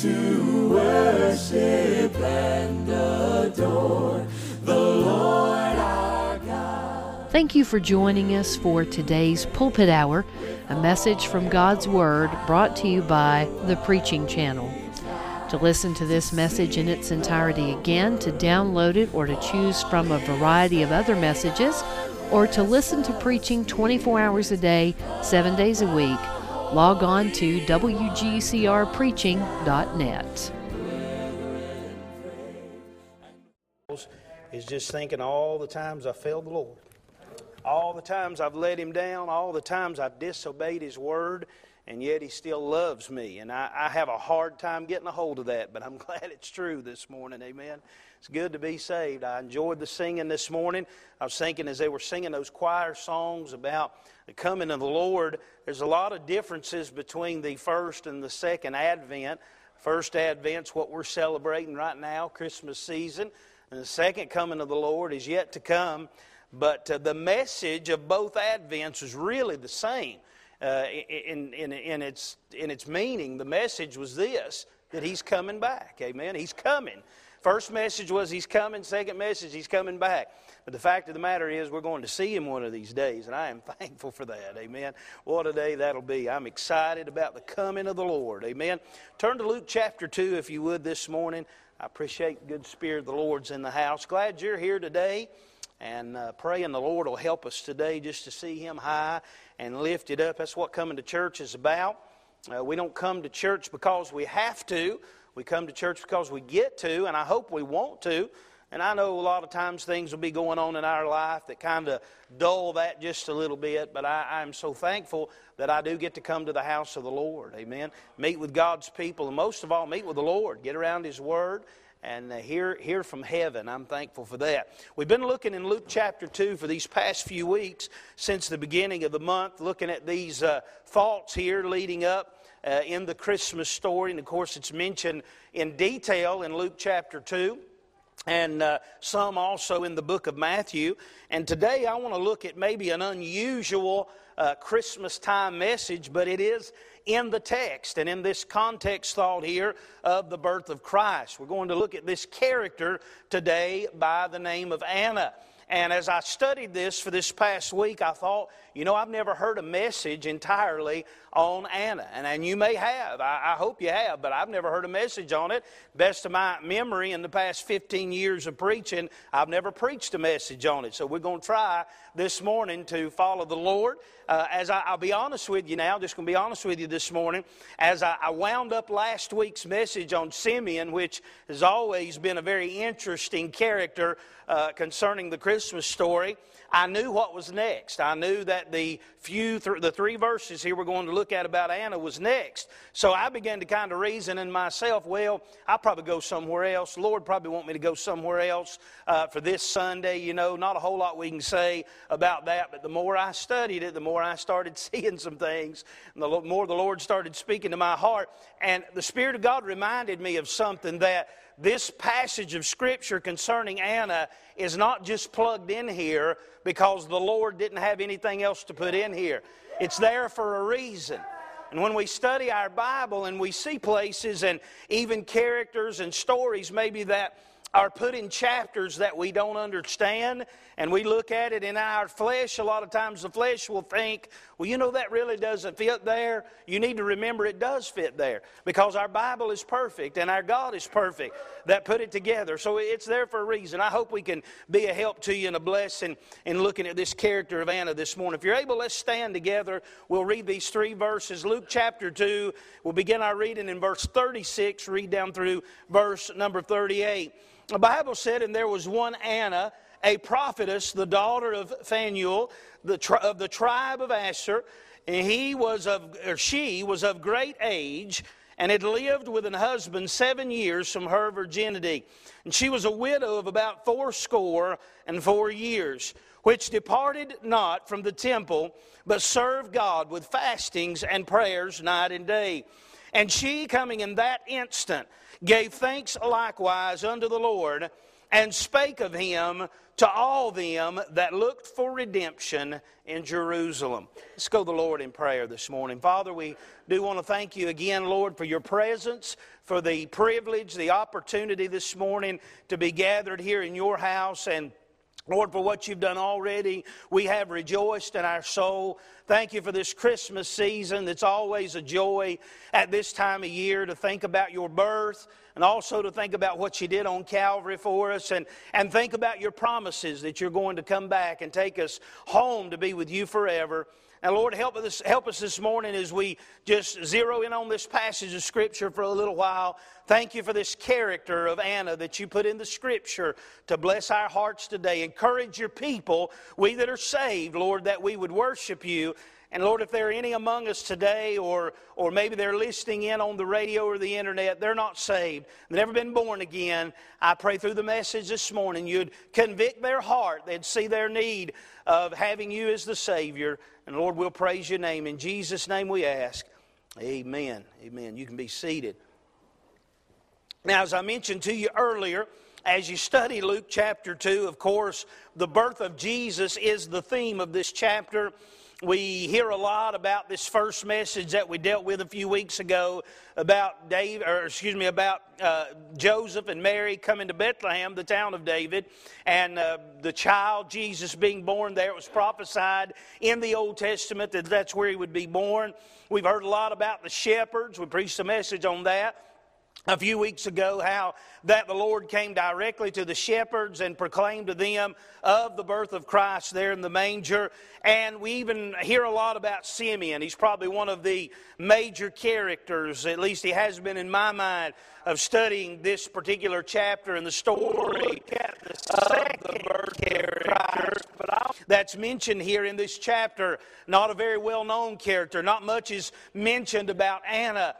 to worship and adore the Lord our God. Thank you for joining us for today's Pulpit Hour, a message from God's Word brought to you by the Preaching Channel. To listen to this message in its entirety again, to download it, or to choose from a variety of other messages, or to listen to preaching 24 hours a day, 7 days a week, log on to WGCRpreaching.net. Is just thinking all the times I failed the Lord, all the times I've let Him down, all the times I've disobeyed His word, and yet He still loves me. And I, I have a hard time getting a hold of that, but I'm glad it's true this morning. Amen. It's good to be saved. I enjoyed the singing this morning. I was thinking as they were singing those choir songs about the coming of the Lord, there's a lot of differences between the first and the second Advent. First Advent's what we're celebrating right now, Christmas season, and the second coming of the Lord is yet to come. But uh, the message of both Advents is really the same uh, in, in, in, its, in its meaning. The message was this that He's coming back. Amen. He's coming. First message was He's coming. Second message, He's coming back. But the fact of the matter is, we're going to see Him one of these days, and I am thankful for that. Amen. What a day that'll be. I'm excited about the coming of the Lord. Amen. Turn to Luke chapter 2, if you would, this morning. I appreciate the good spirit of the Lord's in the house. Glad you're here today and uh, praying the Lord will help us today just to see Him high and lifted up. That's what coming to church is about. Uh, we don't come to church because we have to. We come to church because we get to, and I hope we want to. And I know a lot of times things will be going on in our life that kind of dull that just a little bit, but I, am so thankful that I do get to come to the house of the Lord. Amen. Meet with God's people, and most of all, meet with the Lord. Get around His Word and uh, hear, hear from heaven. I'm thankful for that. We've been looking in Luke chapter 2 for these past few weeks since the beginning of the month, looking at these uh, thoughts here leading up uh, in the Christmas story. And of course, it's mentioned in detail in Luke chapter 2 and uh, some also in the book of Matthew. And today I want to look at maybe an unusual uh, Christmas time message, but it is in the text and in this context thought here of the birth of Christ. We're going to look at this character today by the name of Anna. And as I studied this for this past week, I thought, you know, I've never heard a message entirely on Anna. And, and you may have. I, I hope you have, but I've never heard a message on it. Best of my memory in the past 15 years of preaching, I've never preached a message on it. So we're going to try this morning to follow the Lord. Uh, as I, will be honest with you now, just going to be honest with you this morning, as I, I wound up last week's message on Simeon, which has always been a very interesting character uh, concerning the Christmas story. I knew what was next. I knew that the few, th- the three verses here we're going to look at about Anna was next. So I began to kind of reason in myself, well, I'll probably go somewhere else. Lord probably want me to go somewhere else uh, for this Sunday. You know, not a whole lot we can say about that, but the more I studied it, the more I started seeing some things, and the more the Lord started speaking to my heart. And the Spirit of God reminded me of something that this passage of Scripture concerning Anna is not just plugged in here because the Lord didn't have anything else to put in here. It's there for a reason. And when we study our Bible and we see places and even characters and stories, maybe that are put in chapters that we don't understand, and we look at it in our flesh. A lot of times the flesh will think, well, you know, that really doesn't fit there. You need to remember it does fit there because our Bible is perfect and our God is perfect that put it together. So it's there for a reason. I hope we can be a help to you and a blessing in looking at this character of Anna this morning. If you're able, let's stand together. We'll read these three verses. Luke chapter 2, we'll begin our reading in verse 36, read down through verse number 38. The Bible said, and there was one Anna, a prophetess, the daughter of Phanuel, the tri- of the tribe of Asher, and he was of, or she was of great age, and had lived with an husband seven years from her virginity. And she was a widow of about fourscore and four years, which departed not from the temple, but served God with fastings and prayers night and day. And she, coming in that instant, gave thanks likewise unto the Lord, and spake of him to all them that looked for redemption in Jerusalem. Let's go to the Lord in prayer this morning. Father, we do want to thank you again, Lord, for your presence, for the privilege, the opportunity this morning to be gathered here in your house and Lord, for what you've done already, we have rejoiced in our soul. Thank you for this Christmas season that's always a joy at this time of year to think about your birth and also to think about what you did on Calvary for us and, and think about your promises that you're going to come back and take us home to be with you forever. And Lord, help us, help us this morning as we just zero in on this passage of Scripture for a little while. Thank you for this character of Anna that you put in the Scripture to bless our hearts today. Encourage your people, we that are saved, Lord, that we would worship you and Lord, if there are any among us today, or, or maybe they're listening in on the radio or the internet, they're not saved, they've never been born again, I pray through the message this morning you'd convict their heart, they'd see their need of having you as the Savior. And Lord, we'll praise your name. In Jesus' name we ask. Amen. Amen. You can be seated. Now, as I mentioned to you earlier, as you study Luke chapter 2, of course, the birth of Jesus is the theme of this chapter. We hear a lot about this first message that we dealt with a few weeks ago about Dave, or excuse me, about uh, Joseph and Mary coming to Bethlehem, the town of David, and uh, the child Jesus being born there. It was prophesied in the Old Testament that that's where he would be born. We've heard a lot about the shepherds. We preached a message on that a few weeks ago how that the Lord came directly to the shepherds and proclaimed to them of the birth of Christ there in the manger. And we even hear a lot about Simeon. He's probably one of the major characters, at least he has been in my mind, of studying this particular chapter and the story of the birth character that's mentioned here in this chapter. Not a very well known character. Not much is mentioned about Anna.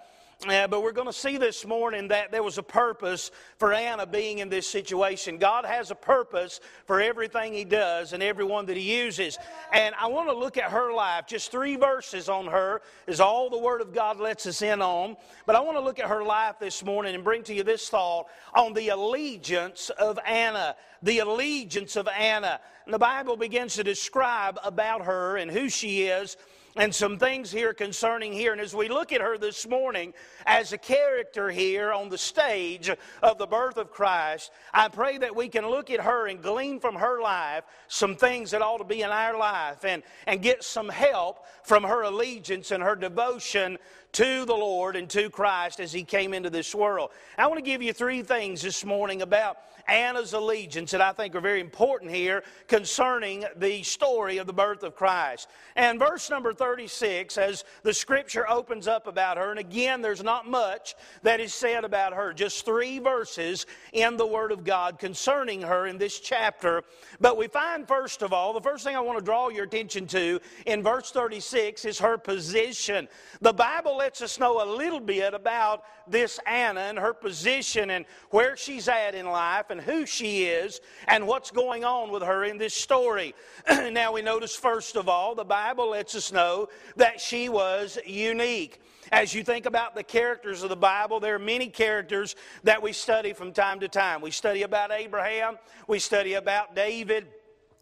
Uh, but we're going to see this morning that there was a purpose for Anna being in this situation. God has a purpose for everything He does and everyone that He uses. And I want to look at her life. Just three verses on her is all the Word of God lets us in on. But I want to look at her life this morning and bring to you this thought on the allegiance of Anna. The allegiance of Anna. And the Bible begins to describe about her and who she is and some things here concerning here. And as we look at her this morning as a character here on the stage of the birth of Christ, I pray that we can look at her and glean from her life some things that ought to be in our life and, and get some help from her allegiance and her devotion to the Lord and to Christ as He came into this world. I want to give you three things this morning about Anna's allegiance that I think are very important here concerning the story of the birth of Christ. And verse number 36, as the scripture opens up about her, and again, there's not much that is said about her, just three verses in the Word of God concerning her in this chapter. But we find, first of all, the first thing I want to draw your attention to in verse 36 is her position. The Bible lets us know a little bit about this Anna and her position and where she's at in life and who she is and what's going on with her in this story. now, we notice, first of all, the Bible lets us know that she was unique. As you think about the characters of the Bible, there are many characters that we study from time to time. We study about Abraham, we study about David.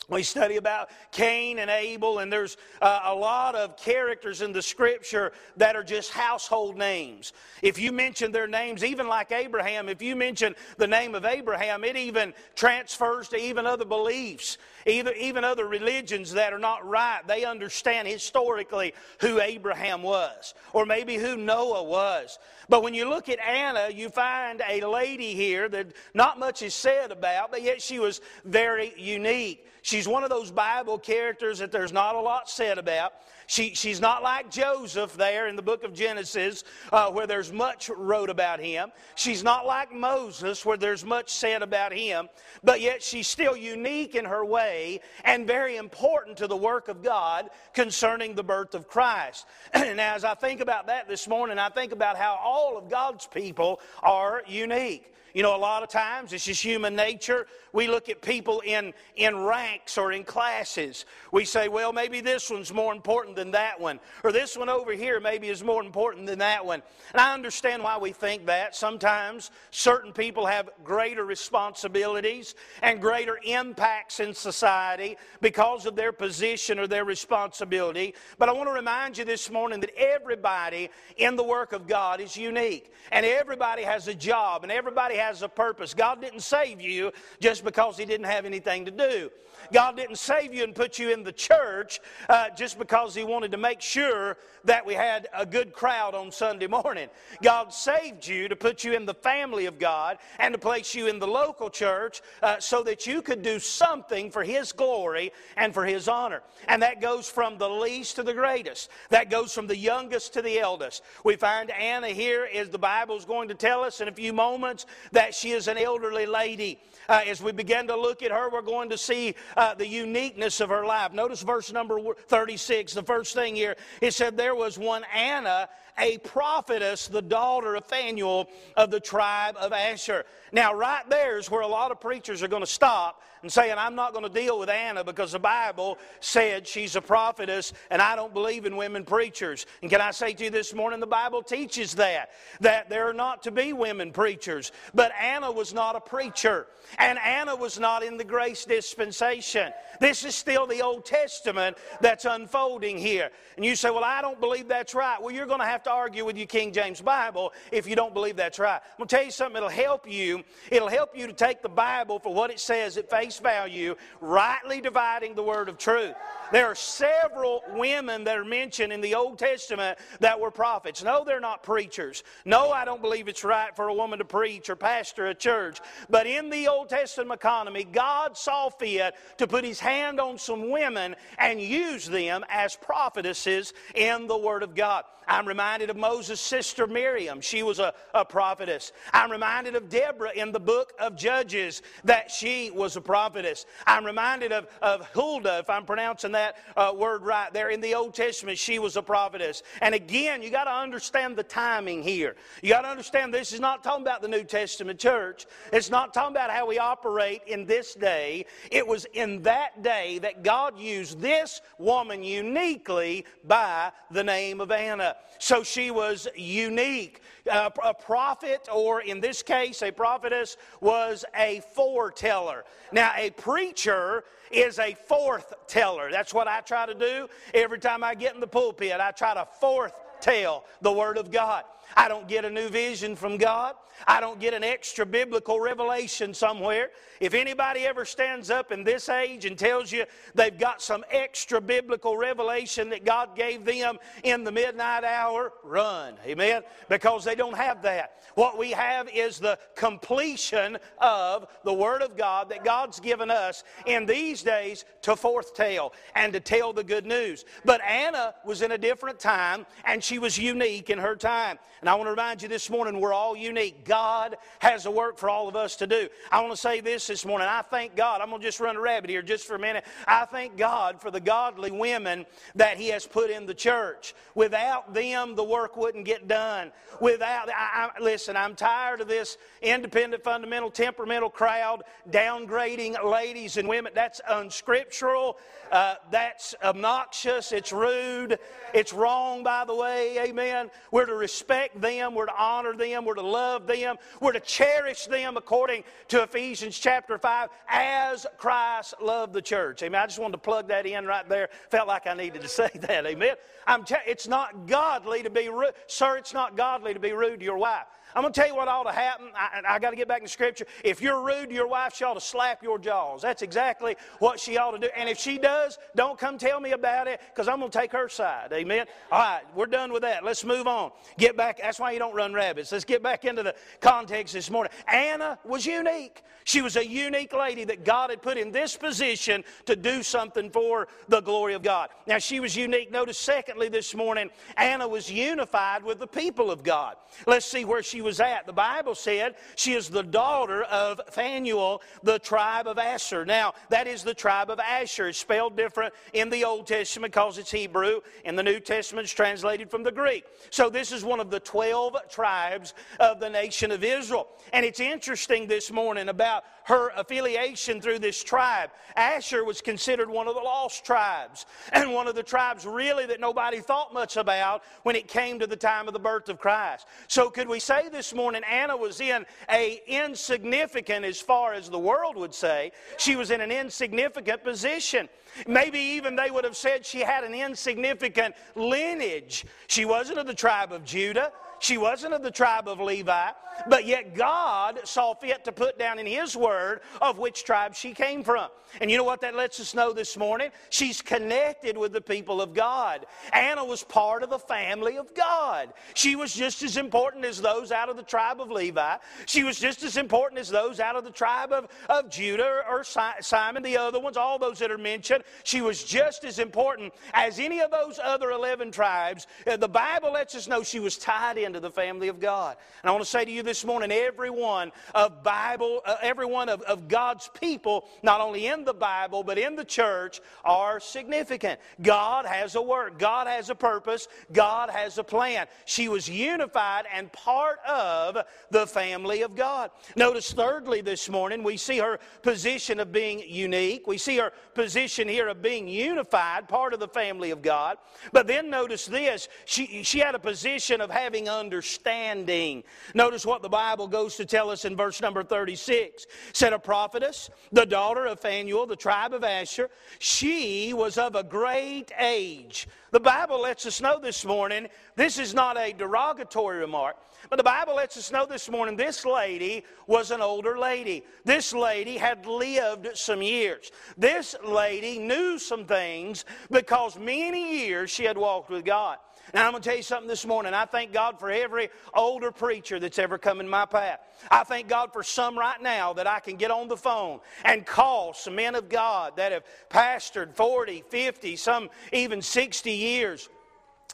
We study about Cain and Abel, and there's uh, a lot of characters in the scripture that are just household names. If you mention their names, even like Abraham, if you mention the name of Abraham, it even transfers to even other beliefs, either, even other religions that are not right. They understand historically who Abraham was, or maybe who Noah was. But when you look at Anna, you find a lady here that not much is said about, but yet she was very unique. She's one of those Bible characters that there's not a lot said about. She, she's not like Joseph there in the book of Genesis, uh, where there's much wrote about him. She's not like Moses, where there's much said about him. But yet she's still unique in her way. and very important to the work of God concerning the birth of Christ. and as I think about that this morning, I think about how all of God's people are unique. You know, a lot of times it's just human nature. We look at people in, in ranks or in classes. We say, well, maybe this one's more important than that one. Or this one over here maybe is more important than that one. And I understand why we think that. Sometimes certain people have greater responsibilities and greater impacts in society because of their position or their responsibility. But I want to remind you this morning that everybody in the work of God is unique. And everybody has a job and everybody has a purpose. God didn't save you just because He didn't have anything to do. God didn't save you and put you in the church uh, just because He wanted to make sure that we had a good crowd on Sunday morning. God saved you to put you in the family of God and to place you in the local church uh, so that you could do something for His glory and for His honor. And that goes from the least to the greatest. That goes from the youngest to the eldest. We find Anna here, as the Bible is going to tell us in a few moments, that she is an elderly lady. Uh, as we begin to look at her, we're going to see uh, the uniqueness of her life. Notice verse number 36, the first thing here. It said, There was one Anna, a prophetess, the daughter of Phanuel of the tribe of Asher. Now, right there is where a lot of preachers are going to stop and saying, I'm not going to deal with Anna because the Bible said she's a prophetess and I don't believe in women preachers. And can I say to you this morning, the Bible teaches that, that there are not to be women preachers. But Anna was not a preacher, and Anna was not in the grace dispensation. This is still the Old Testament that's unfolding here. And you say, Well, I don't believe that's right. Well, you're going to have to argue with your King James Bible if you don't believe that's right. I'm going to tell you something, it'll help you. It'll help you to take the Bible for what it says at face value, rightly dividing the word of truth. There are several women that are mentioned in the Old Testament that were prophets. No, they're not preachers. No, I don't believe it's right for a woman to preach or pastor a church. But in the Old Testament economy, God saw fit to put his hand on some women and use them as prophetesses in the Word of God. I'm reminded of Moses' sister Miriam. She was a, a prophetess. I'm reminded of Deborah in the book of Judges that she was a prophetess. I'm reminded of, of Huldah, if I'm pronouncing that uh, word right there in the Old Testament, she was a prophetess. And again, you got to understand the timing here. You got to understand this is not talking about the New Testament church. It's not talking about how we operate in this day. It was in that day that God used this woman uniquely by the name of Anna. So she was unique. A prophet, or in this case, a prophetess, was a foreteller. Now, a preacher is a forth teller. That's what I try to do every time I get in the pulpit. I try to forth tell the Word of God. I don't get a new vision from God. I don't get an extra biblical revelation somewhere. If anybody ever stands up in this age and tells you they've got some extra biblical revelation that God gave them in the midnight hour, run. Amen? Because they don't have that. What we have is the completion of the Word of God that God's given us in these days to foretell and to tell the good news. But Anna was in a different time and she was unique in her time. And I want to remind you this morning, we're all unique. God has a work for all of us to do. I want to say this this morning. I thank God. I'm going to just run a rabbit here just for a minute. I thank God for the godly women that He has put in the church. Without them, the work wouldn't get done. Without, I, I, listen, I'm tired of this independent, fundamental, temperamental crowd downgrading ladies and women. That's unscriptural. Uh, that's obnoxious. It's rude. It's wrong, by the way. Amen. We're to respect them. We're to honor them. We're to love them. We're to cherish them according to Ephesians chapter 5 as Christ loved the church. Amen. I just wanted to plug that in right there. Felt like I needed to say that. Amen. I'm t- it's not godly to be rude. Sir, it's not godly to be rude to your wife. I'm going to tell you what ought to happen. I, I got to get back in Scripture. If you're rude to your wife, she ought to slap your jaws. That's exactly what she ought to do. And if she does, don't come tell me about it because I'm going to take her side. Amen. All right, we're done. with that. Let's move on. Get back. That's why you don't run rabbits. Let's get back into the context this morning. Anna was unique. She was a unique lady that God had put in this position to do something for the glory of God. Now, she was unique. Notice, secondly, this morning, Anna was unified with the people of God. Let's see where she was at. The Bible said she is the daughter of Phanuel, the tribe of Asher. Now, that is the tribe of Asher. It's spelled different in the Old Testament because it's Hebrew. In the New Testament, it's translated from the Greek. So, this is one of the 12 tribes of the nation of Israel. And it's interesting this morning about her affiliation through this tribe. Asher was considered one of the lost tribes and one of the tribes really that nobody thought much about when it came to the time of the birth of Christ. So could we say this morning Anna was in a insignificant as far as the world would say, she was in an insignificant position. Maybe even they would have said she had an insignificant lineage. She wasn't of the tribe of Judah. She wasn't of the tribe of Levi, but yet God saw fit to put down in His Word of which tribe she came from. And you know what that lets us know this morning? She's connected with the people of God. Anna was part of the family of God. She was just as important as those out of the tribe of Levi. She was just as important as those out of the tribe of, of Judah or Simon, the other ones, all those that are mentioned. She was just as important as any of those other 11 tribes. Uh, the Bible lets us know she was tied into the family of God. And I want to say to you this morning, everyone of Bible, uh, everyone of, of God's people, not only in the Bible, but in the church, are significant. God has a work, God has a purpose, God has a plan. She was unified and part of the family of God. Notice, thirdly, this morning, we see her position of being unique. We see her position here of being unified, part of the family of God. But then notice this she, she had a position of having understanding. Notice what the Bible goes to tell us in verse number 36. Said a prophetess, the daughter of Phanuel, the tribe of Asher, she was of a great age. The Bible lets us know this morning, this is not a derogatory remark, but the Bible lets us know this morning this lady was an older lady. This lady had lived some years. This lady knew some things because many years she had walked with God. Now, I'm going to tell you something this morning. I thank God for every older preacher that's ever come in my path. I thank God for some right now that I can get on the phone and call some men of God that have pastored 40, 50, some even 60 years.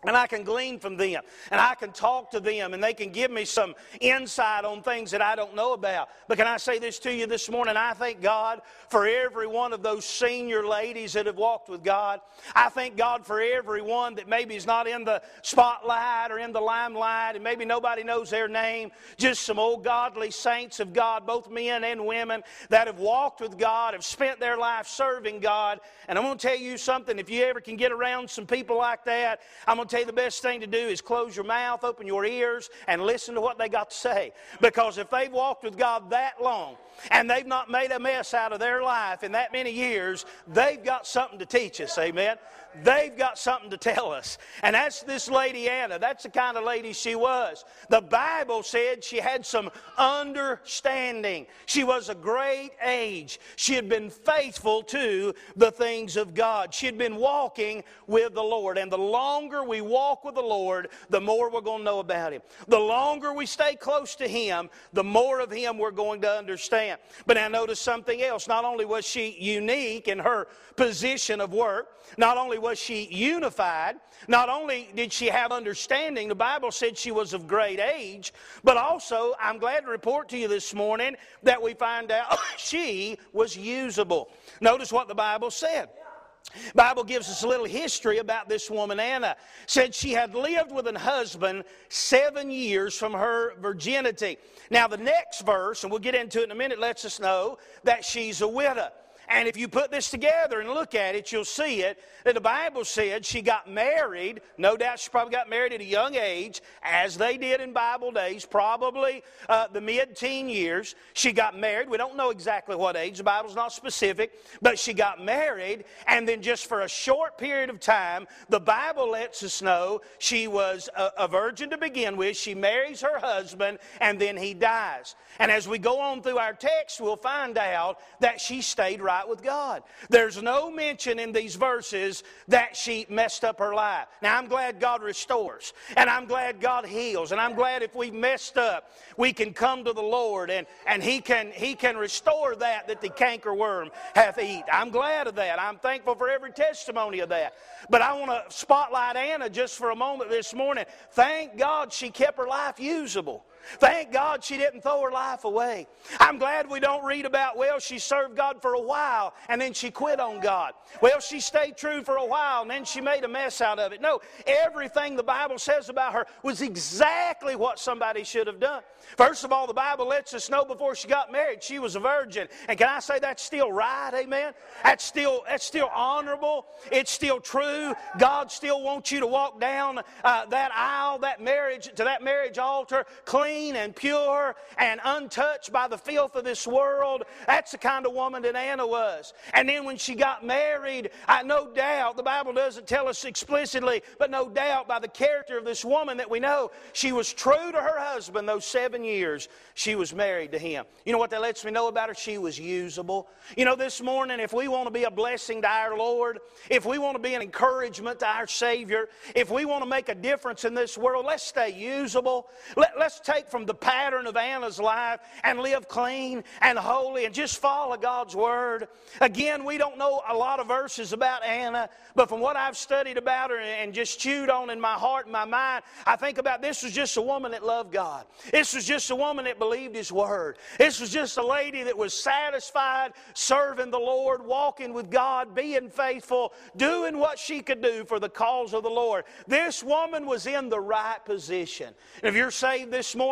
And I can glean from them, and I can talk to them, and they can give me some insight on things that I don't know about. But can I say this to you this morning? I thank God for every one of those senior ladies that have walked with God. I thank God for every one that maybe is not in the spotlight or in the limelight, and maybe nobody knows their name. Just some old godly saints of God, both men and women, that have walked with God, have spent their life serving God. And I'm going to tell you something if you ever can get around some people like that, I'm going to tell you the best thing to do is close your mouth, open your ears, and listen to what they got to say. Because if they've walked with God that long, and they've not made a mess out of their life in that many years, they've got something to teach us, amen. They've got something to tell us. And that's this lady Anna. That's the kind of lady she was. The Bible said she had some understanding. She was a great age. She had been faithful to the things of God. She had been walking with the Lord. And the longer we walk with the Lord, the more we're going to know about Him. The longer we stay close to Him, the more of Him we're going to understand. But now notice something else. Not only was she unique in her position of work, not only was she unified, not only did she have understanding, the Bible said she was of great age, but also, I'm glad to report to you this morning that we find out she was usable. Notice what the Bible said. Bible gives us a little history about this woman Anna. Said she had lived with an husband seven years from her virginity. Now the next verse, and we'll get into it in a minute, lets us know that she's a widow. And if you put this together and look at it, you'll see it that the Bible said she got married. No doubt she probably got married at a young age, as they did in Bible days, probably uh, the mid teen years. She got married. We don't know exactly what age, the Bible's not specific, but she got married. And then just for a short period of time, the Bible lets us know she was a, a virgin to begin with. She marries her husband, and then he dies. And as we go on through our text, we'll find out that she stayed right right with God. There's no mention in these verses that she messed up her life. Now, I'm glad God restores, and I'm glad God heals, and I'm glad if we've messed up, we can come to the Lord and, and he, can, he can restore that that the cankerworm hath eat. I'm glad of that. I'm thankful for every testimony of that. But I want to spotlight Anna just for a moment this morning. Thank God she kept her life usable. Thank God she didn't throw her life away. I'm glad we don't read about, well, she served God for a while and then she quit on God. Well, she stayed true for a while and then she made a mess out of it. No, everything the Bible says about her was exactly what somebody should have done. First of all, the Bible lets us know before she got married she was a virgin. And can I say that's still right? Amen. That's still that's still honorable. It's still true. God still wants you to walk down uh, that aisle, that marriage to that marriage altar, clean and pure and untouched by the filth of this world. That's the kind of woman that Anna was. And then when she got married, I no doubt the Bible doesn't tell us explicitly, but no doubt by the character of this woman that we know she was true to her husband those seven seven years she was married to him. You know what that lets me know about her? She was usable. You know, this morning, if we want to be a blessing to our Lord, if we want to be an encouragement to our Savior, if we want to make a difference in this world, let's stay usable. Let, us take from the pattern of Anna's life and live clean and holy and just follow God's Word. Again, we don't know a lot of verses about Anna, but from what I've studied about her and just chewed on in my heart and my mind, I think about this was just a woman that loved God. This was just a woman that believed His Word. This was just a lady that was satisfied serving the Lord, walking with God, being faithful, doing what she could do for the cause of the Lord. This woman was in the right position. if you're saved this morning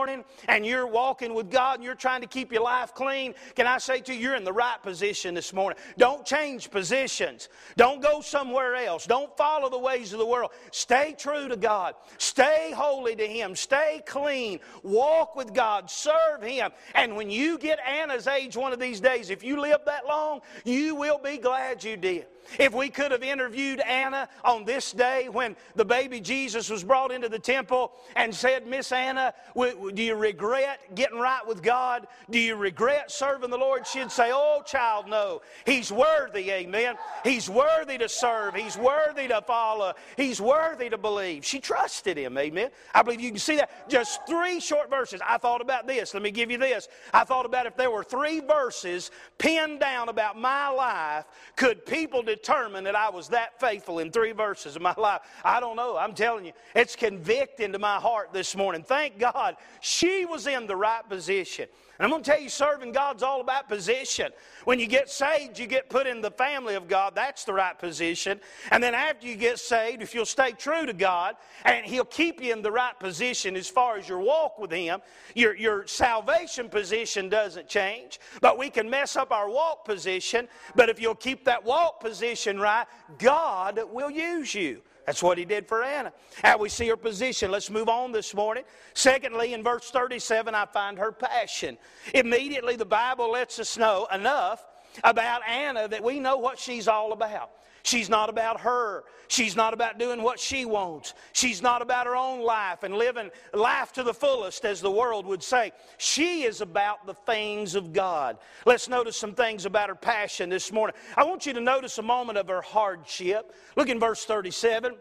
and you're walking with God and you're trying to keep your life clean, can I say to you, you're in the right position this morning. Don't change positions. Don't go somewhere else. Don't follow the ways of the world. Stay true to God. Stay holy to Him. Stay clean. Walk with God, serve Him. And when you get Anna's age one of these days, if you live that long, you will be glad you did. If we could have interviewed Anna on this day when the baby Jesus was brought into the temple and said, Miss Anna, do you regret getting right with God? Do you regret serving the Lord? She'd say, Oh, child, no. He's worthy, amen. He's worthy to serve. He's worthy to follow. He's worthy to believe. She trusted him, amen. I believe you can see that. Just three short verses. I thought about this. Let me give you this. I thought about if there were three verses pinned down about my life, could people determine that I was that faithful in three verses of my life? I don't know. I'm telling you, it's convicting to my heart this morning. Thank God she was in the right position. And I'm going to tell you, serving God's all about position. When you get saved, you get put in the family of God. That's the right position. And then after you get saved, if you'll stay true to God, and He'll keep you in the right position as far as your walk with Him, your, your salvation position doesn't change. But we can mess up our walk position. But if you'll keep that walk position right, God will use you. That's what he did for Anna. How we see her position. Let's move on this morning. Secondly, in verse 37, I find her passion. Immediately, the Bible lets us know enough about Anna that we know what she's all about. She's not about her. She's not about doing what she wants. She's not about her own life and living life to the fullest, as the world would say. She is about the things of God. Let's notice some things about her passion this morning. I want you to notice a moment of her hardship. Look in verse 37.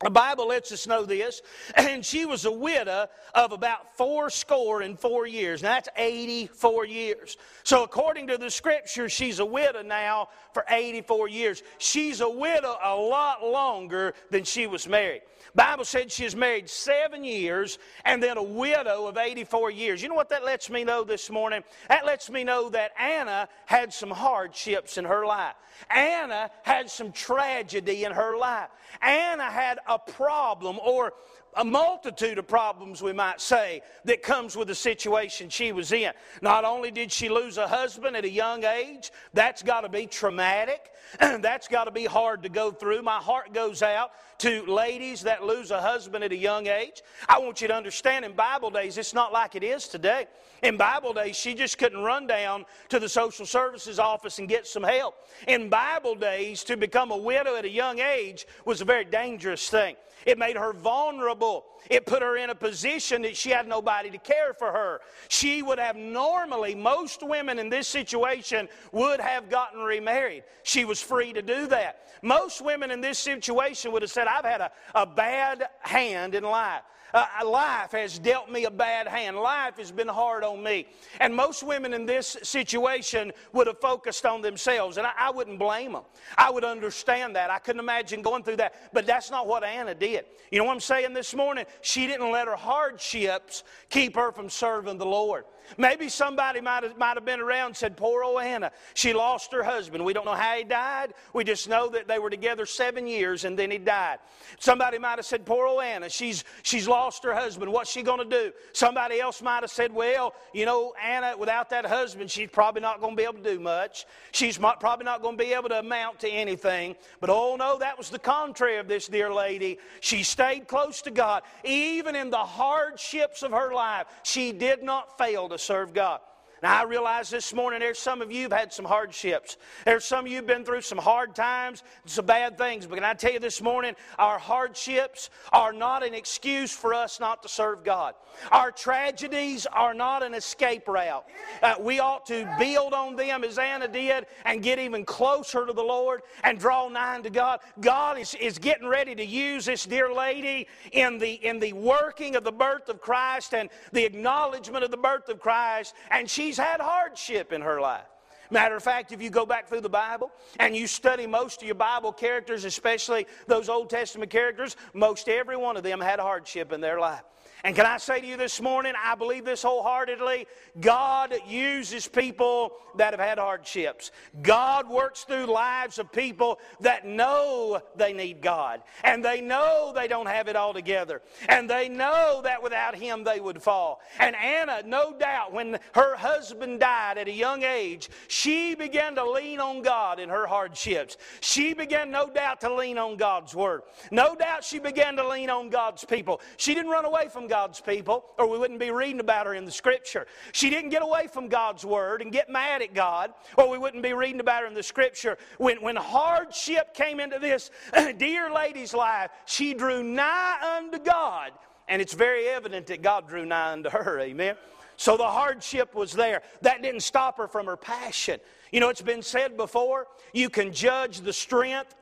The Bible lets us know this, and she was a widow of about four score and four years. Now that's 84 years. So, according to the scripture, she's a widow now for 84 years. She's a widow a lot longer than she was married. Bible said she was married seven years and then a widow of 84 years. You know what that lets me know this morning? That lets me know that Anna had some hardships in her life. Anna had some tragedy in her life. Anna had a problem or a multitude of problems, we might say, that comes with the situation she was in. Not only did she lose a husband at a young age, that's got to be traumatic. that's got to be hard to go through. My heart goes out to ladies that lose a husband at a young age. I want you to understand in Bible days, it's not like it is today. In Bible days, she just couldn't run down to the social services office and get some help. In Bible days, to become a widow at a young age was a very dangerous thing. It made her vulnerable. It put her in a position that she had nobody to care for her. She would have normally, most women in this situation would have gotten remarried. She was free to do that. Most women in this situation would have said, I've had a, a bad hand in life. Uh, life has dealt me a bad hand. Life has been hard on me. And most women in this situation would have focused on themselves. And I, I wouldn't blame them. I would understand that. I couldn't imagine going through that. But that's not what Anna did. You know what I'm saying this morning? She didn't let her hardships keep her from serving the Lord. Maybe somebody might have, might have been around and said, Poor old Anna, she lost her husband. We don't know how he died. We just know that they were together seven years and then he died. Somebody might have said, Poor old Anna, she's, she's lost her husband. What's she going to do? Somebody else might have said, Well, you know, Anna, without that husband, she's probably not going to be able to do much. She's probably not going to be able to amount to anything. But oh no, that was the contrary of this dear lady. She stayed close to God. Even in the hardships of her life, she did not fail to serve God. Now, I realize this morning there's some of you have had some hardships. There's some of you have been through some hard times, some bad things. But can I tell you this morning, our hardships are not an excuse for us not to serve God. Our tragedies are not an escape route. Uh, we ought to build on them as Anna did and get even closer to the Lord and draw nigh to God. God is, is getting ready to use this dear lady in the, in the working of the birth of Christ and the acknowledgement of the birth of Christ. And she she's had hardship in her life. Matter of fact, if you go back through the Bible and you study most of your Bible characters, especially those Old Testament characters, most every one of them had hardship in their life. And can I say to you this morning, I believe this wholeheartedly. God uses people that have had hardships. God works through lives of people that know they need God. And they know they don't have it all together. And they know that without Him they would fall. And Anna, no doubt, when her husband died at a young age, she began to lean on God in her hardships. She began, no doubt, to lean on God's Word. No doubt she began to lean on God's people. She didn't run away from God's people, or we wouldn't be reading about her in the Scripture. She didn't get away from God's Word and get mad at God, or we wouldn't be reading about her in the Scripture. When, when hardship came into this dear lady's life, she drew nigh unto God, and it's very evident that God drew nigh unto her. Amen. So the hardship was there. That didn't stop her from her passion. You know, it's been said before you can judge the strength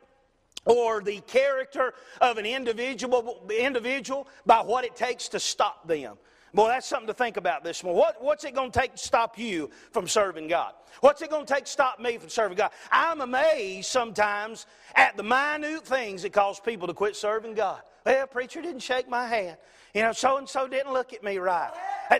or the character of an individual, individual by what it takes to stop them. Boy, that's something to think about this morning. What, what's it going to take to stop you from serving God? What's it going to take to stop me from serving God? I'm amazed sometimes at the minute things that cause people to quit serving God. Well, preacher didn't shake my hand. You know, so and so didn't look at me right.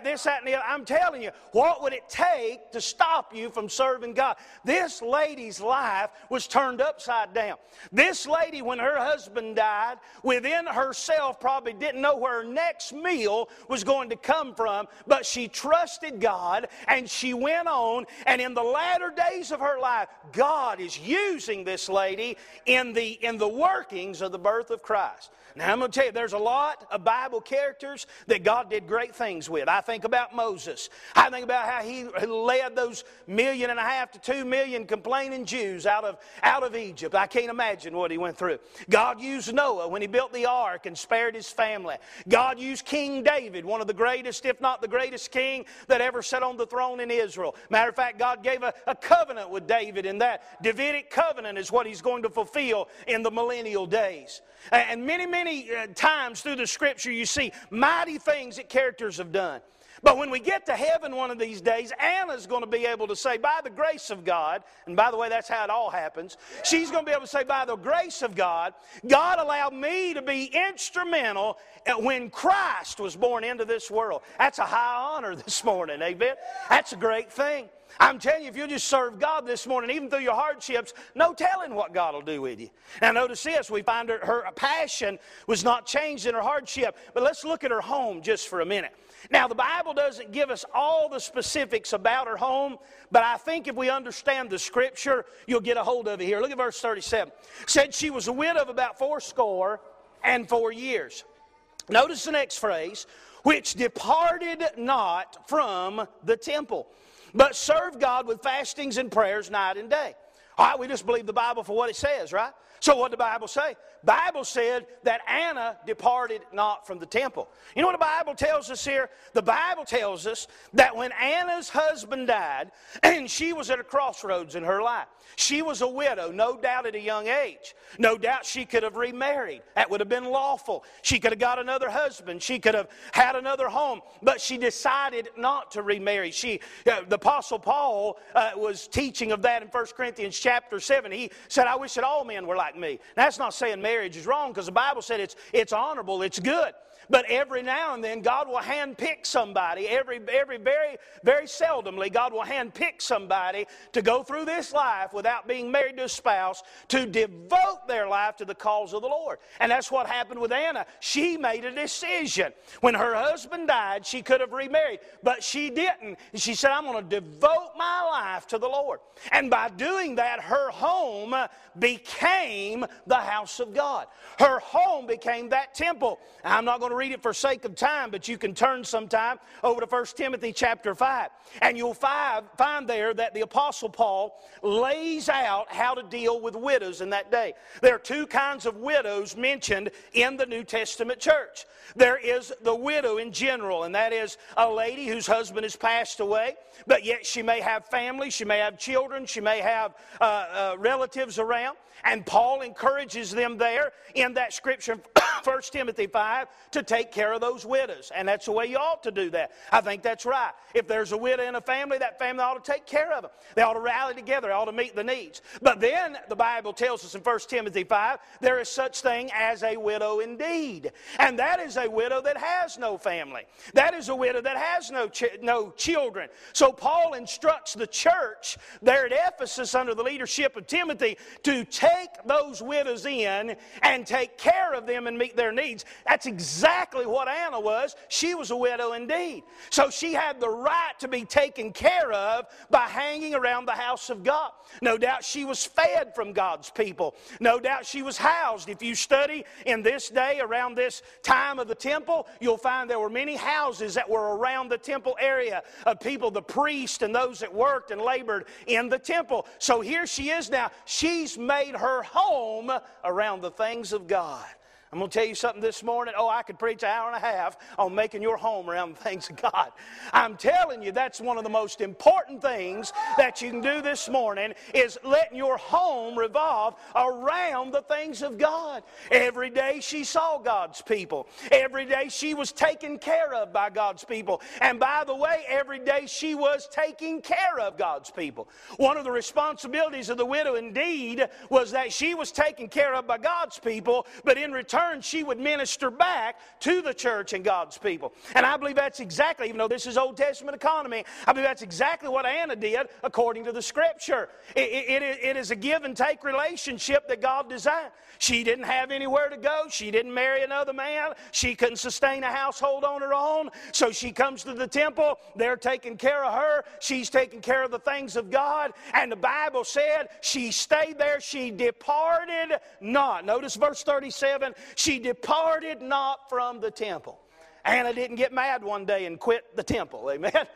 This, that, and the other. I'm telling you, what would it take to stop you from serving God? This lady's life was turned upside down. This lady, when her husband died, within herself probably didn't know where her next meal was going to come from, but she trusted God and she went on. And in the latter days of her life, God is using this lady in the, in the workings of the birth of Christ. Now, I'm going to tell you, there's a lot of Bible characters that God did great things with. I think about Moses. I think about how he led those million and a half to two million complaining Jews out of, out of Egypt. I can't imagine what he went through. God used Noah when he built the ark and spared his family. God used King David, one of the greatest, if not the greatest king that ever sat on the throne in Israel. Matter of fact, God gave a, a covenant with David, and that Davidic covenant is what he's going to fulfill in the millennial days. And many, many uh, times through the scripture, you see mighty things that characters have done. But when we get to heaven one of these days, Anna's going to be able to say, by the grace of God, and by the way, that's how it all happens. She's going to be able to say, by the grace of God, God allowed me to be instrumental when Christ was born into this world. That's a high honor this morning, amen? That's a great thing. I'm telling you, if you'll just serve God this morning, even through your hardships, no telling what God will do with you. Now, notice this we find her, her passion was not changed in her hardship. But let's look at her home just for a minute. Now, the Bible doesn't give us all the specifics about her home, but I think if we understand the scripture, you'll get a hold of it here. Look at verse 37. It said she was a widow of about fourscore and four years. Notice the next phrase, which departed not from the temple but serve God with fastings and prayers night and day. All right, we just believe the Bible for what it says, right? So what did the Bible say? Bible said that Anna departed not from the temple. You know what the Bible tells us here? The Bible tells us that when Anna's husband died, and she was at a crossroads in her life, she was a widow, no doubt at a young age. No doubt she could have remarried. That would have been lawful. She could have got another husband. She could have had another home. But she decided not to remarry. She, uh, the Apostle Paul uh, was teaching of that in 1 Corinthians chapter 7. He said, I wish that all men were like me. That's not saying marriage is wrong because the Bible said it's, it's honorable, it's good. But every now and then, God will handpick somebody. Every, every very, very seldomly, God will handpick somebody to go through this life without being married to a spouse to devote their life to the cause of the Lord. And that's what happened with Anna. She made a decision. When her husband died, she could have remarried, but she didn't. She said, I'm going to devote my life to the Lord. And by doing that, her home became the house of God. Her home became that temple. I'm not going to read it for sake of time, but you can turn sometime over to 1 Timothy chapter 5. And you'll find, find there that the Apostle Paul lays out how to deal with widows in that day. There are two kinds of widows mentioned in the New Testament church. There is the widow in general, and that is a lady whose husband has passed away, but yet she may have family, she may have children, she may have uh, uh, relatives around. And Paul encourages them there in that scripture, 1 Timothy 5, to take care of those widows. And that's the way you ought to do that. I think that's right. If there's a widow in a family, that family ought to take care of them. They ought to rally together, they ought to meet the needs. But then the Bible tells us in 1 Timothy 5, there is such thing as a widow indeed. And that is a widow that has no family. That is a widow that has no, ch- no children. So Paul instructs the church there at Ephesus under the leadership of Timothy to take those widows in and take care of them and meet their needs. That's exactly what Anna was. She was a widow indeed. So she had the right to be taken care of by hanging around the house of God. No doubt she was fed from God's people. No doubt she was housed. If you study in this day, around this time of the temple, you'll find there were many houses that were around the temple area of people, the priests and those that worked and labored in the temple. So here she is now. She's made her home around the things of God. I'm going to tell you something this morning. Oh, I could preach an hour and a half on making your home around the things of God. I'm telling you, that's one of the most important things that you can do this morning is letting your home revolve around the things of God. Every day she saw God's people. Every day she was taken care of by God's people. And by the way, every day she was taking care of God's people. One of the responsibilities of the widow indeed was that she was taken care of by God's people, but in return turn, she would minister back to the church and God's people. And I believe that's exactly, even though this is Old Testament economy, I believe that's exactly what Anna did according to the scripture. it, it, it is a give and take relationship that God designed. She didn't have anywhere to go. She didn't marry another man. She couldn't sustain a household on her own. So she comes to the temple. They're taking care of her. She's taking care of the things of God. And the Bible said she stayed there. She departed not. Notice verse 37 she departed not from the temple. Anna didn't get mad one day and quit the temple. Amen.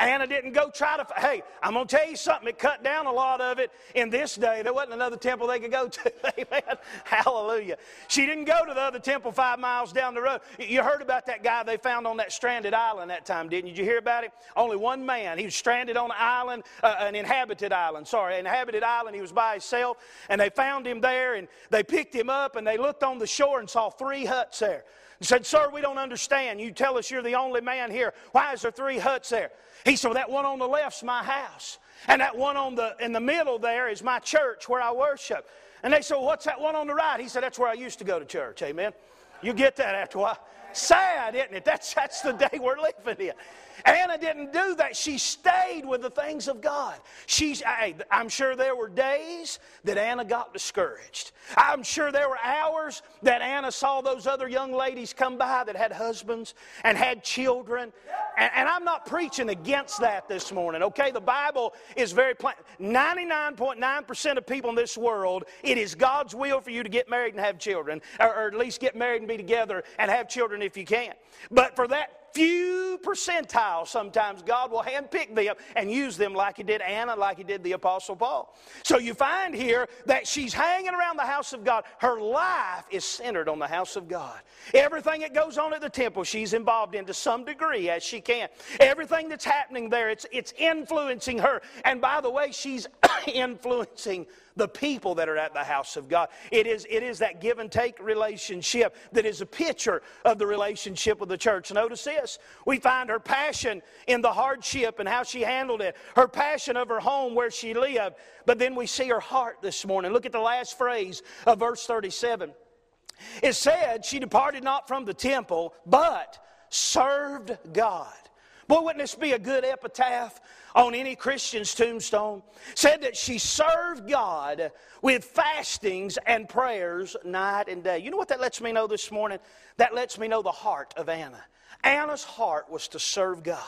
Anna didn't go try to, hey, I'm going to tell you something. It cut down a lot of it in this day. There wasn't another temple they could go to. Amen. Hallelujah. She didn't go to the other temple five miles down the road. You heard about that guy they found on that stranded island that time, didn't you? Did you hear about it? Only one man. He was stranded on an island, uh, an inhabited island. Sorry, an inhabited island. He was by himself. And they found him there and they picked him up and they looked on the shore and saw three huts there. And said, Sir, we don't understand. You tell us you're the only man here. Why is there three huts there? He said, well, That one on the left's my house. And that one on the, in the middle there is my church where I worship. And they said, well, What's that one on the right? He said, That's where I used to go to church. Amen. You get that after a while. Sad, isn't it? That's, that's the day we're living in. Anna didn't do that. She stayed with the things of God. She's, I'm sure there were days that Anna got discouraged. I'm sure there were hours that Anna saw those other young ladies come by that had husbands and had children. And, and I'm not preaching against that this morning, okay? The Bible is very plain. 99.9% of people in this world, it is God's will for you to get married and have children, or, or at least get married and be together and have children if you can. But for that few percentile, sometimes God will handpick them and use them like He did Anna, like He did the Apostle Paul. So you find here that she's hanging around the house of God. Her life is centered on the house of God. Everything that goes on at the temple, she's involved in to some degree as she can. Everything that's happening there, it's, it's influencing her. And by the way, she's influencing the people that are at the house of God. It is, it is that give and take relationship that is a picture of the relationship with the church. Notice this we find her passion in the hardship and how she handled it, her passion of her home where she lived, but then we see her heart this morning. Look at the last phrase of verse 37. It said, She departed not from the temple, but served God. Boy, wouldn't this be a good epitaph on any Christian's tombstone? Said that she served God with fastings and prayers night and day. You know what that lets me know this morning? That lets me know the heart of Anna. Anna's heart was to serve God.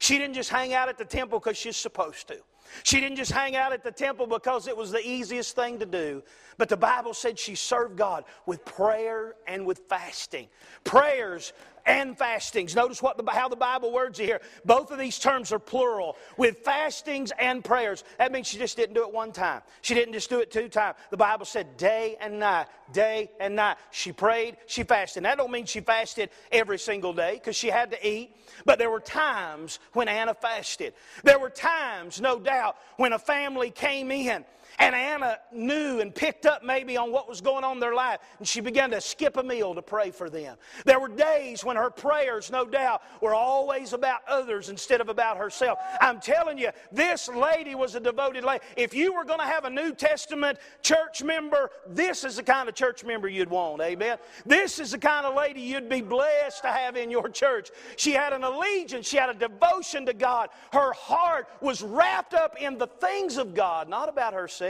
She didn't just hang out at the temple because she's supposed to. She didn't just hang out at the temple because it was the easiest thing to do, but the Bible said she served God with prayer and with fasting. Prayers and fastings. Notice what the, how the Bible words it here. Both of these terms are plural, with fastings and prayers. That means she just didn't do it one time. She didn't just do it two times. The Bible said day and night, day and night. She prayed, she fasted. That don't mean she fasted every single day because she had to eat. But there were times when Anna fasted. There were times, no doubt, when a family came in and Anna knew and picked up maybe on what was going on in their life, and she began to skip a meal to pray for them. There were days when her prayers, no doubt, were always about others instead of about herself. I'm telling you, this lady was a devoted lady. If you were going to have a New Testament church member, this is the kind of church member you'd want, amen? This is the kind of lady you'd be blessed to have in your church. She had an allegiance, she had a devotion to God. Her heart was wrapped up in the things of God, not about herself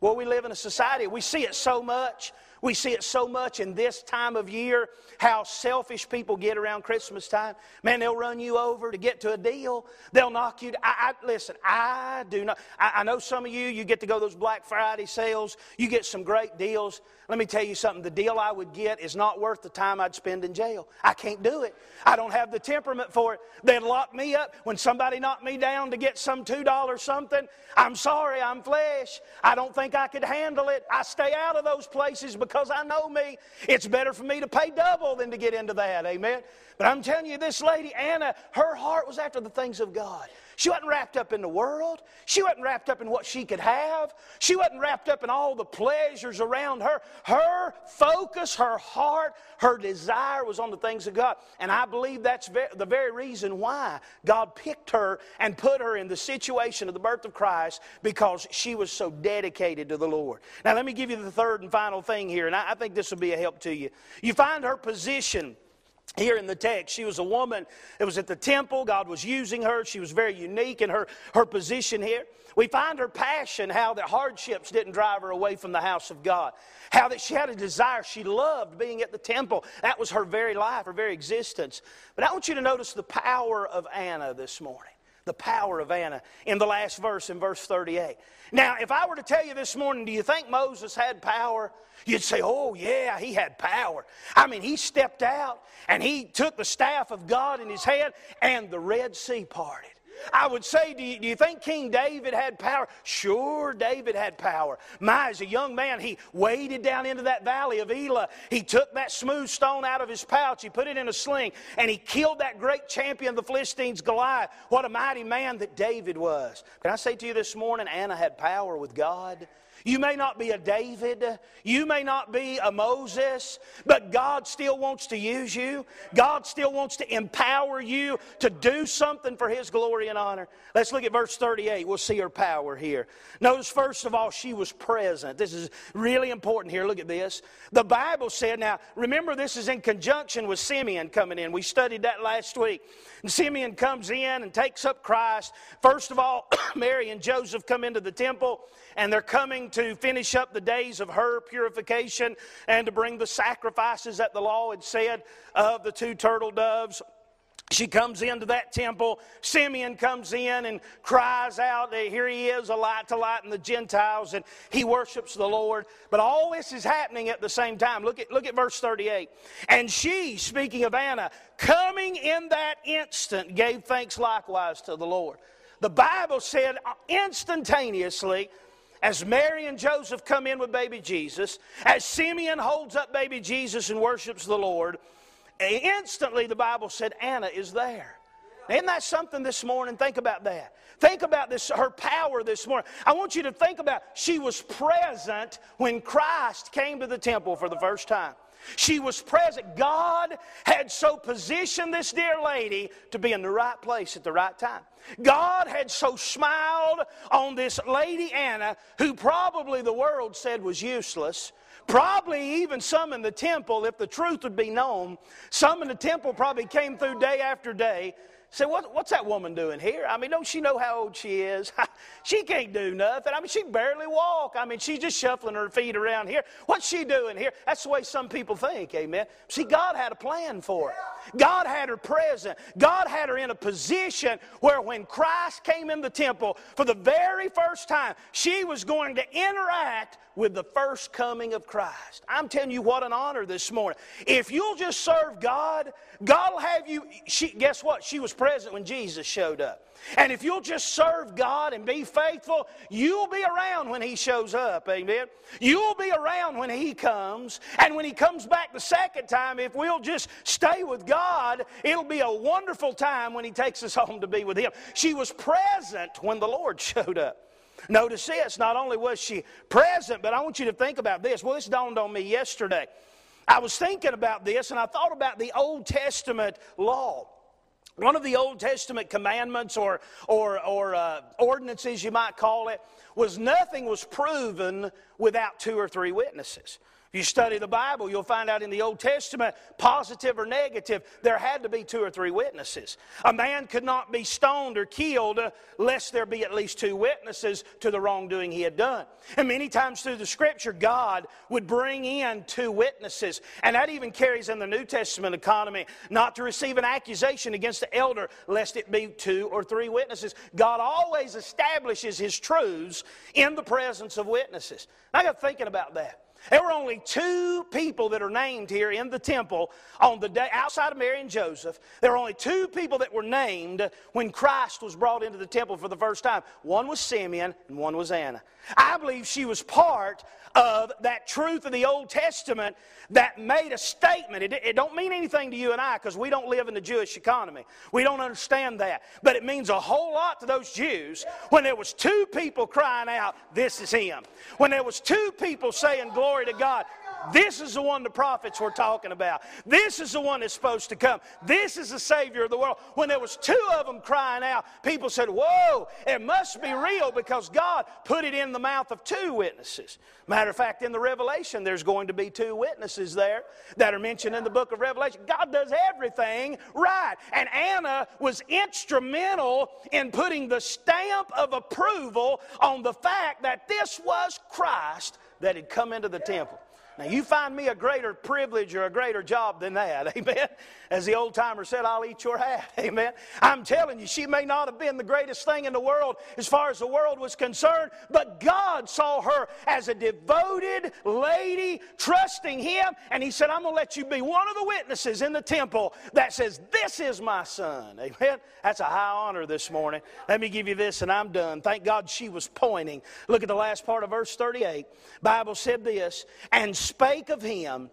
Well, we live in a society, we see it so much. We see it so much in this time of year, how selfish people get around Christmas time. Man, they'll run you over to get to a deal. They'll knock you. I, I listen, I do not. I, I know some of you, you get to go those Black Friday sales. You get some great deals. Let me tell you something. The deal I would get is not worth the time I'd spend in jail. I can't do it. I don't have the temperament for it. They'd lock me up. When somebody knocked me down to get some $2 something, I'm sorry, I'm flesh. I don't think I could handle it. I stay out of those places because I know me. It's better for me to pay double than to get into that. Amen. But I'm telling you, this lady, Anna, her heart was after the things of God. She wasn't wrapped up in the world. She wasn't wrapped up in what she could have. She wasn't wrapped up in all the pleasures around her. Her focus, her heart, her desire was on the things of God. And I believe that's the very reason why God picked her and put her in the situation of the birth of Christ because she was so dedicated to the Lord. Now, let me give you the third and final thing here, and I think this will be a help to you. You find her position here in the text. She was a woman that was at the temple. God was using her. She was very unique in her, her position here. We find her passion, how the hardships didn't drive her away from the house of God. How that she had a desire. She loved being at the temple. That was her very life, her very existence. But I want you to notice the power of Anna this morning the power of Anna in the last verse, in verse 38. Now, if I were to tell you this morning, do you think Moses had power? You'd say, oh, yeah, he had power. I mean, he stepped out and he took the staff of God in his hand and the Red Sea parted. I would say, do you, do you, think King David had power? Sure, David had power. My, as a young man, he waded down into that valley of Elah. He took that smooth stone out of his pouch, he put it in a sling, and he killed that great champion of the Philistines, Goliath. What a mighty man that David was. Can I say to you this morning, Anna had power with God? You may not be a David, you may not be a Moses, but God still wants to use you. God still wants to empower you to do something for His glory and honor. Let's look at verse 38. We'll see her power here. Notice, first of all, she was present. This is really important here. Look at this. The Bible said, now remember, this is in conjunction with Simeon coming in. We studied that last week. And Simeon comes in and takes up Christ. First of all, Mary and Joseph come into the temple and they're coming to finish up the days of her purification and to bring the sacrifices that the law had said of the two turtle doves she comes into that temple. Simeon comes in and cries out, Here he is, a light to lighten the Gentiles, and he worships the Lord. But all this is happening at the same time. Look at, look at verse 38. And she, speaking of Anna, coming in that instant, gave thanks likewise to the Lord. The Bible said instantaneously, as Mary and Joseph come in with baby Jesus, as Simeon holds up baby Jesus and worships the Lord, instantly the Bible said Anna is there. Isn't that something this morning? Think about that. Think about this, her power this morning. I want you to think about she was present when Christ came to the temple for the first time. She was present. God had so positioned this dear lady to be in the right place at the right time. God had so smiled on this lady Anna, who probably the world said was useless. Probably even some in the temple, if the truth would be known, some in the temple probably came through day after day Say, what, what's that woman doing here? I mean, don't she know how old she is? she can't do nothing. I mean, she barely walk. I mean, she's just shuffling her feet around here. What's she doing here? That's the way some people think, amen. See, God had a plan for her. God had her present. God had her in a position where when Christ came in the temple for the very first time, she was going to interact with the first coming of Christ. I'm telling you what an honor this morning. If you'll just serve God, God will have you. She, guess what? She was present when Jesus showed up. And if you'll just serve God and be faithful, you'll be around when He shows up. Amen. You'll be around when He comes. And when He comes back the second time, if we'll just stay with God, it'll be a wonderful time when He takes us home to be with Him. She was present when the Lord showed up. Notice this not only was she present, but I want you to think about this. Well, this dawned on me yesterday. I was thinking about this and I thought about the Old Testament law. One of the Old Testament commandments or, or, or uh, ordinances, you might call it, was nothing was proven without two or three witnesses. If you study the Bible, you'll find out in the Old Testament, positive or negative, there had to be two or three witnesses. A man could not be stoned or killed uh, lest there be at least two witnesses to the wrongdoing he had done. And many times through the Scripture, God would bring in two witnesses. And that even carries in the New Testament economy not to receive an accusation against the elder lest it be two or three witnesses. God always establishes his truths in the presence of witnesses. I got thinking about that. There were only two people that are named here in the temple on the day outside of Mary and Joseph. There were only two people that were named when Christ was brought into the temple for the first time. One was Simeon and one was Anna. I believe she was part of that truth of the Old Testament that made a statement. It, it don't mean anything to you and I because we don't live in the Jewish economy. We don't understand that. But it means a whole lot to those Jews when there was two people crying out, this is him. When there was two people saying glory to God, this is the one the prophets were talking about. This is the one that's supposed to come. This is the Savior of the world. When there was two of them crying out, people said, Whoa, it must be real because God put it in the mouth of two witnesses. Matter of fact, in the Revelation, there's going to be two witnesses there that are mentioned in the book of Revelation. God does everything right. And Anna was instrumental in putting the stamp of approval on the fact that this was Christ that had come into the temple. Now, you find me a greater privilege or a greater job than that. Amen. As the old timer said, I'll eat your hat. Amen. I'm telling you, she may not have been the greatest thing in the world as far as the world was concerned, but God saw her as a devoted lady, trusting Him, and He said, I'm going to let you be one of the witnesses in the temple that says, This is my son. Amen. That's a high honor this morning. Let me give you this, and I'm done. Thank God she was pointing. Look at the last part of verse 38. Bible said this, and spake of him.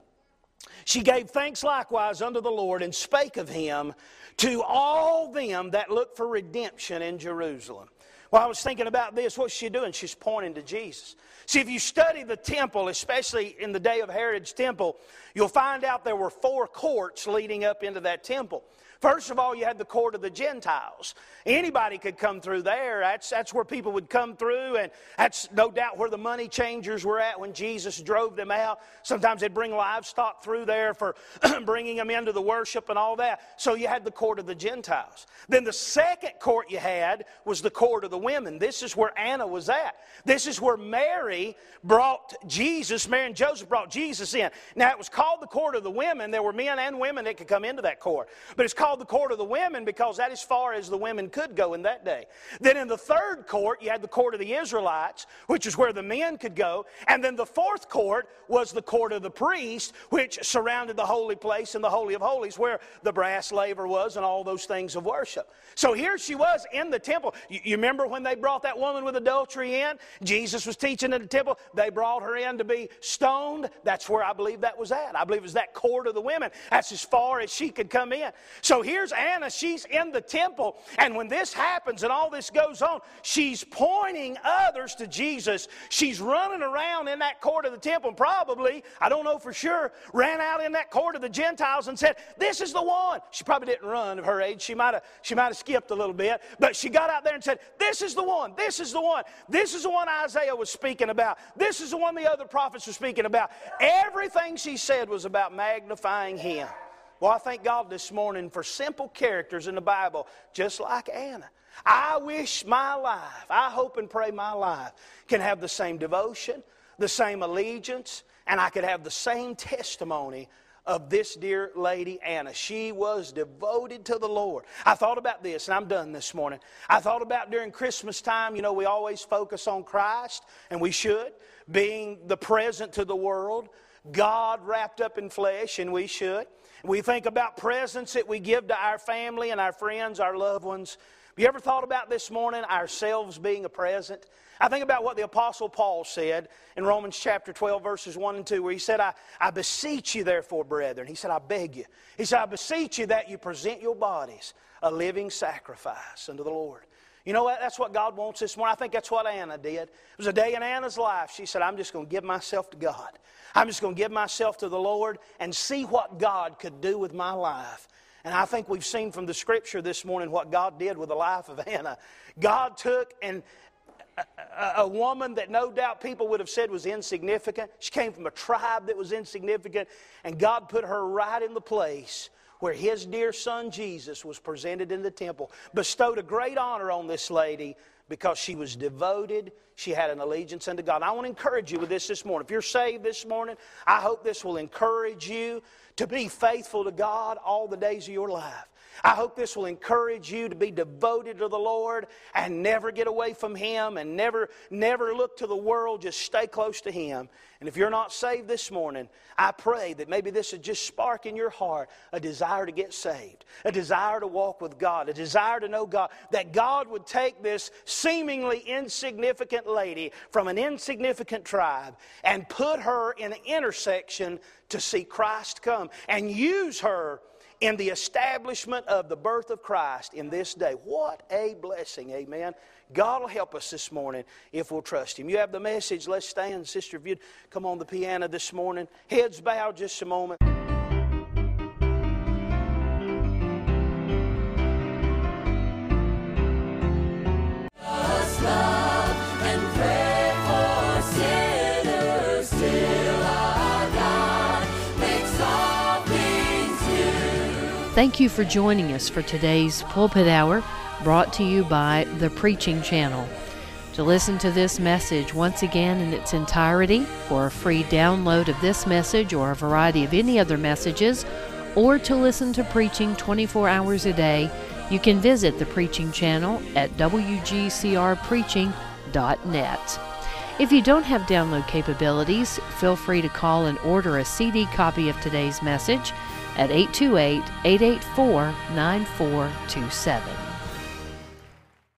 She gave thanks likewise unto the Lord and spake of him to all them that look for redemption in Jerusalem. Well, I was thinking about this. What's she doing? She's pointing to Jesus. See, if you study the temple, especially in the day of Herod's temple, you'll find out there were four courts leading up into that temple. First of all, you had the court of the Gentiles. Anybody could come through there. That's, that's where people would come through, and that's no doubt where the money changers were at when Jesus drove them out. Sometimes they'd bring livestock through there for bringing them into the worship and all that. So you had the court of the Gentiles. Then the second court you had was the court of the women. This is where Anna was at. This is where Mary brought Jesus, Mary and Joseph brought Jesus in. Now, it was called the court of the women. There were men and women that could come into that court. But it's called the court of the women because that is far as the women could go in that day. Then in the third court, you had the court of the Israelites, which is where the men could go. And then the fourth court was the court of the priest, which surrounded the holy place and the Holy of Holies, where the brass laver was and all those things of worship. So here she was in the temple. You, you remember when they brought that woman with adultery in? Jesus was teaching in the temple. They brought her in to be stoned. That's where I believe that was at. I believe it was that court of the women. That's as far as she could come in. So here's Anna. She's in the temple. And when this happens and all this goes on, she's pointing others to Jesus. She's running around in that court of the temple. Probably, I don't know for sure, ran out in that court of the Gentiles and said, This is the one. She probably didn't run of her age. She might have she might have skipped a little bit. But she got out there and said, This is the one. This is the one. This is the one Isaiah was speaking about. This is the one the other prophets were speaking about. Everything she said was about magnifying him. Well, I thank God this morning for simple characters in the Bible, just like Anna. I wish my life, I hope and pray my life can have the same devotion, the same allegiance, and I could have the same testimony of this dear lady Anna. She was devoted to the Lord. I thought about this, and I'm done this morning. I thought about during Christmas time, you know, we always focus on Christ, and we should, being the present to the world, God wrapped up in flesh, and we should. We think about presents that we give to our family and our friends, our loved ones. Have you ever thought about this morning ourselves being a present? I think about what the Apostle Paul said in Romans chapter 12, verses 1 and 2, where he said, I, I beseech you, therefore, brethren. He said, I beg you. He said, I beseech you that you present your bodies a living sacrifice unto the Lord. You know what? That's what God wants this morning. I think that's what Anna did. It was a day in Anna's life. She said, I'm just going to give myself to God. I'm just going to give myself to the Lord and see what God could do with my life. And I think we've seen from the scripture this morning what God did with the life of Anna. God took and a, woman that no doubt people would have said was insignificant. She came from a tribe that was insignificant, and God put her right in the place where his dear son Jesus was presented in the temple, bestowed a great honor on this lady because she was devoted. She had an allegiance unto God. I want to encourage you with this this morning. If you're saved this morning, I hope this will encourage you to be faithful to God all the days of your life. I hope this will encourage you to be devoted to the Lord and never get away from Him and never, never look to the world. Just stay close to Him. And if you're not saved this morning, I pray that maybe this would just spark in your heart a desire to get saved, a desire to walk with God, a desire to know God, that God would take this seemingly insignificant lady from an insignificant tribe and put her in an intersection to see Christ come and use her in the establishment of the birth of Christ in this day. What a blessing, amen. God will help us this morning if we'll trust Him. You have the message. Let's stand. Sister, if you'd come on the piano this morning. Heads bowed just a moment. Thank you for joining us for today's Pulpit Hour brought to you by the Preaching Channel. To listen to this message once again in its entirety, for a free download of this message or a variety of any other messages, or to listen to preaching 24 hours a day, you can visit the Preaching Channel at wgcrpreaching.net. If you don't have download capabilities, feel free to call and order a CD copy of today's message at 828 884 9427.